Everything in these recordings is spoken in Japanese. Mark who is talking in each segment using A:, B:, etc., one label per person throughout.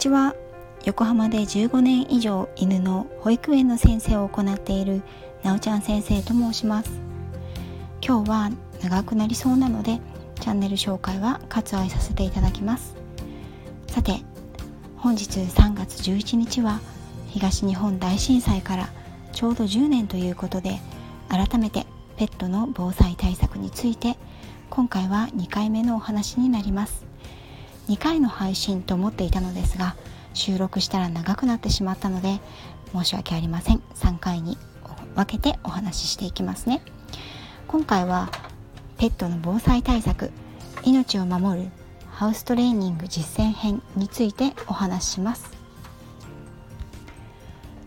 A: ちは。横浜で15年以上犬の保育園の先生を行っているなおちゃん先生と申します。今日は長くなりそうなのでチャンネル紹介は割愛させていただきます。さて本日3月11日は東日本大震災からちょうど10年ということで改めてペットの防災対策について今回は2回目のお話になります。2回の配信と思っていたのですが収録したら長くなってしまったので申し訳ありません。3回に分けてお話ししていきますね。今回はペットの防災対策命を守るハウストレーニング実践編についてお話しします。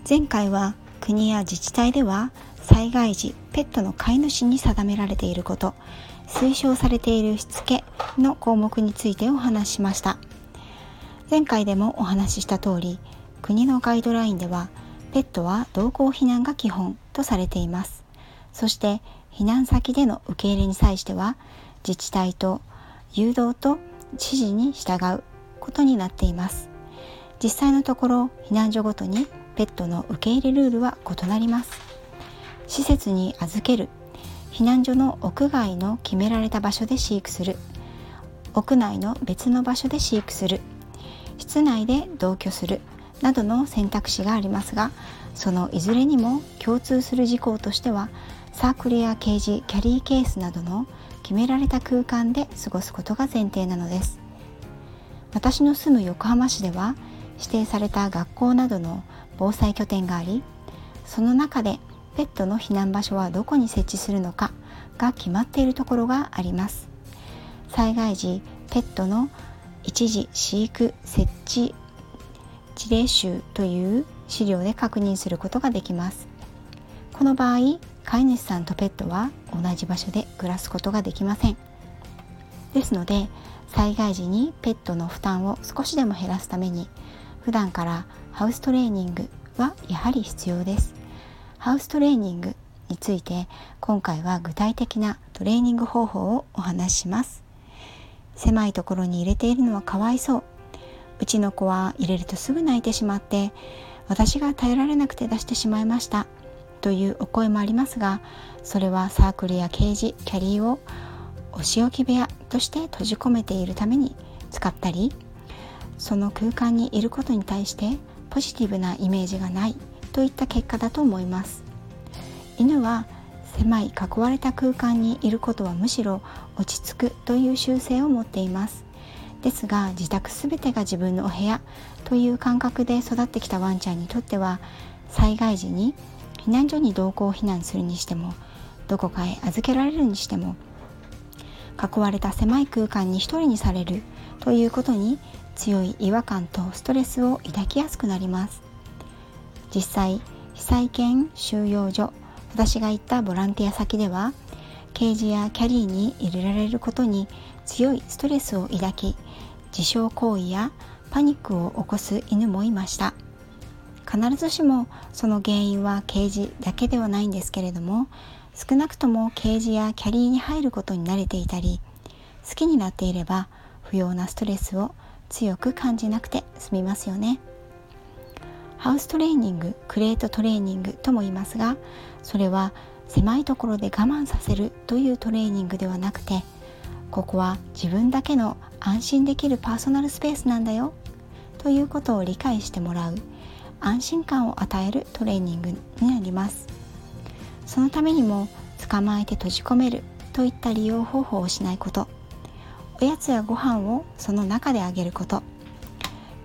A: 前回は国や自治体では災害時ペットの飼い主に定められていること推奨されているしつけの項目についてお話ししました。前回でもお話しした通り国のガイドラインではペットは同行避難が基本とされています。そして避難先での受け入れに際しては自治体と誘導と指示に従うことになっています。実際のところ避難所ごとにペットの受け入れルールは異なります。施設に預ける避難所の屋外の決められた場所で飼育する。屋内の別の場所で飼育する。室内で同居する。などの選択肢がありますがそのいずれにも共通する事項としてはサークルやケージキャリーケースなどの決められた空間で過ごすことが前提なのです。私の住む横浜市では指定された学校などの防災拠点がありその中でペットの避難場所はどこに設置するのかが決まっているところがあります。災害時ペットの一時飼育設置事例集という資料で確認することができます。この場合飼い主さんとペットは同じ場所で暮らすことができません。ですので災害時にペットの負担を少しでも減らすために普段からハウストレーニングはやはり必要です。ハウストレーニングについて今回は具体的なトレーニング方法をお話しします。狭いところに入れているのはかわいそう。うちの子は入れるとすぐ泣いてしまって私が耐えられなくて出してしまいました。というお声もありますがそれはサークルやケージキャリーをお仕置き部屋として閉じ込めているために使ったりその空間にいることに対してポジティブなイメージがない。といった結果だと思います。犬は狭い囲われた空間にいることはむしろ落ち着くという習性を持っています。ですが自宅全てが自分のお部屋という感覚で育ってきたワンちゃんにとっては災害時に避難所に同行避難するにしてもどこかへ預けられるにしても囲われた狭い空間に一人にされるということに強い違和感とストレスを抱きやすくなります。実際被災犬収容所私が行ったボランティア先ではケージやキャリーに入れられることに強いストレスを抱き自傷行為やパニックを起こす犬もいました必ずしもその原因はケージだけではないんですけれども少なくともケージやキャリーに入ることに慣れていたり好きになっていれば不要なストレスを強く感じなくて済みますよね。ハウストレーニングクレートトレーニングとも言いますがそれは狭いところで我慢させるというトレーニングではなくてここは自分だけの安心できるパーソナルスペースなんだよということを理解してもらう安心感を与えるトレーニングになります。そのためにも捕まえて閉じ込めるといった利用方法をしないこと。おやつやご飯をその中であげること。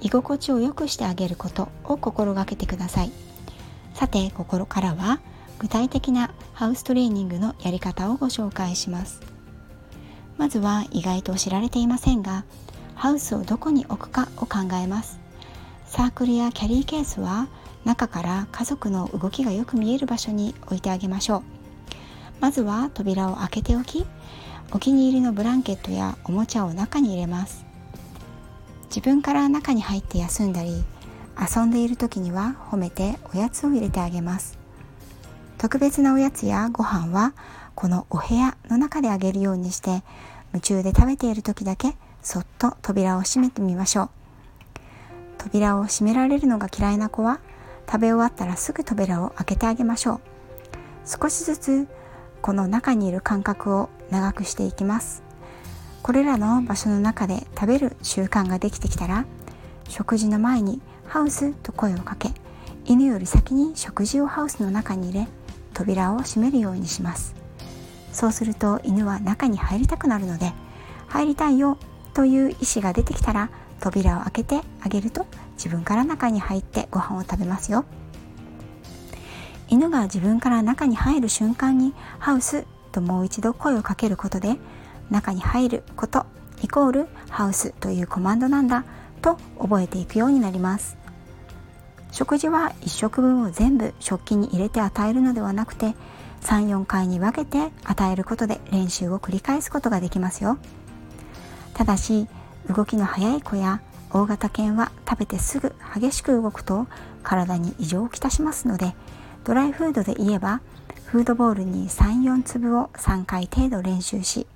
A: 居心地を良くしてあげることを心がけてください。さてここからは具体的なハウストレーニングのやり方をご紹介します。まずは意外と知られていませんがハウスをどこに置くかを考えます。サークルやキャリーケースは中から家族の動きがよく見える場所に置いてあげましょう。まずは扉を開けておきお気に入りのブランケットやおもちゃを中に入れます。自分から中に入って休んだり遊んでいる時には褒めておやつを入れてあげます。特別なおやつやご飯はこのお部屋の中であげるようにして夢中で食べている時だけそっと扉を閉めてみましょう。扉を閉められるのが嫌いな子は食べ終わったらすぐ扉を開けてあげましょう。少しずつこの中にいる間隔を長くしていきます。これらの場所の中で食べる習慣ができてきたら食事の前にハウスと声をかけ犬より先に食事をハウスの中に入れ扉を閉めるようにします。そうすると犬は中に入りたくなるので入りたいよという意思が出てきたら扉を開けてあげると自分から中に入ってご飯を食べますよ。犬が自分から中に入る瞬間にハウスともう一度声をかけることで中に入ることイコールハウスというコマンドなんだと覚えていくようになります。食事は1食分を全部食器に入れて与えるのではなくて34回に分けて与えることで練習を繰り返すことができますよ。ただし動きの速い子や大型犬は食べてすぐ激しく動くと体に異常をきたしますのでドライフードで言えばフードボールに34粒を3回程度練習し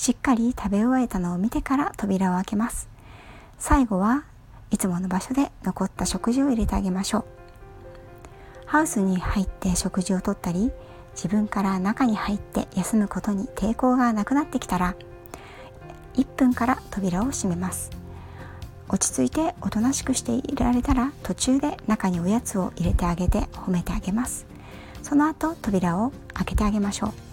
A: しっかり食べ終えたのを見てから扉を開けます。最後はいつもの場所で残った食事を入れてあげましょう。ハウスに入って食事をとったり自分から中に入って休むことに抵抗がなくなってきたら1分から扉を閉めます。落ち着いておとなしくしていられたら途中で中におやつを入れてあげて褒めてあげます。その後扉を開けてあげましょう。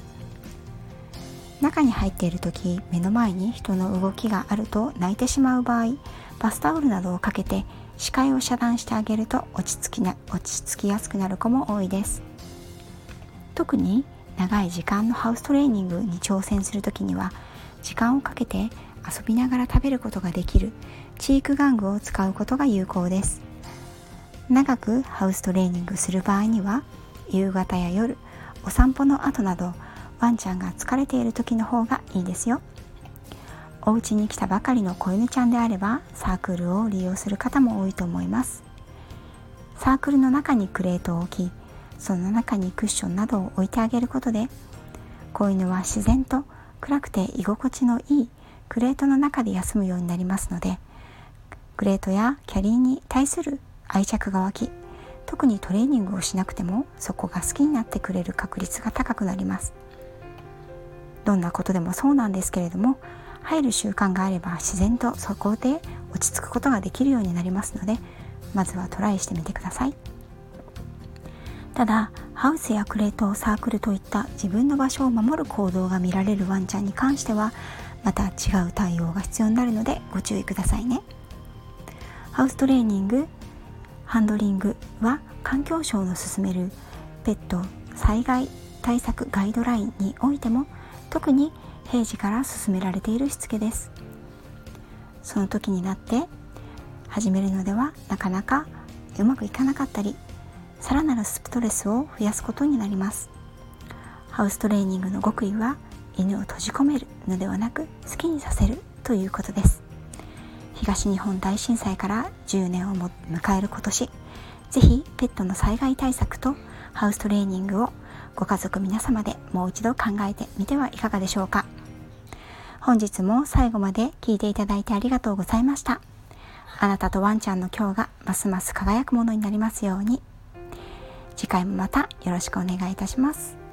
A: 中に入っている時目の前に人の動きがあると泣いてしまう場合バスタオルなどをかけて視界を遮断してあげると落ち着きな落ち着きやすくなる子も多いです。特に長い時間のハウストレーニングに挑戦する時には時間をかけて遊びながら食べることができるチーク玩具を使うことが有効です。長くハウストレーニングする場合には夕方や夜お散歩の後などワンちゃんが疲れている時の方がいいですよ。お家に来たばかりの子犬ちゃんであればサークルを利用する方も多いと思います。サークルの中にクレートを置きその中にクッションなどを置いてあげることで子犬は自然と暗くて居心地のいいクレートの中で休むようになりますのでグレートやキャリーに対する愛着が湧き特にトレーニングをしなくてもそこが好きになってくれる確率が高くなります。どんなことでもそうなんですけれども入る習慣があれば自然とそこで落ち着くことができるようになりますのでまずはトライしてみてくださいただハウスやクレートサークルといった自分の場所を守る行動が見られるワンちゃんに関してはまた違う対応が必要になるのでご注意くださいね。ハウストレーニングハンドリングは環境省の進めるペット災害対策ガイドラインにおいても特に平時から進められているしつけです。その時になって始めるのではなかなかうまくいかなかったりさらなるストレスを増やすことになります。ハウストレーニングの極意は犬を閉じ込めるのではなく好きにさせるということです。東日本大震災から10年を迎える今年ぜひペットの災害対策とハウストレーニングをご家族皆様でもう一度考えてみてはいかがでしょうか。本日も最後まで聞いていただいてありがとうございました。あなたとワンちゃんの今日がますます輝くものになりますように。次回もまたよろしくお願いいたします。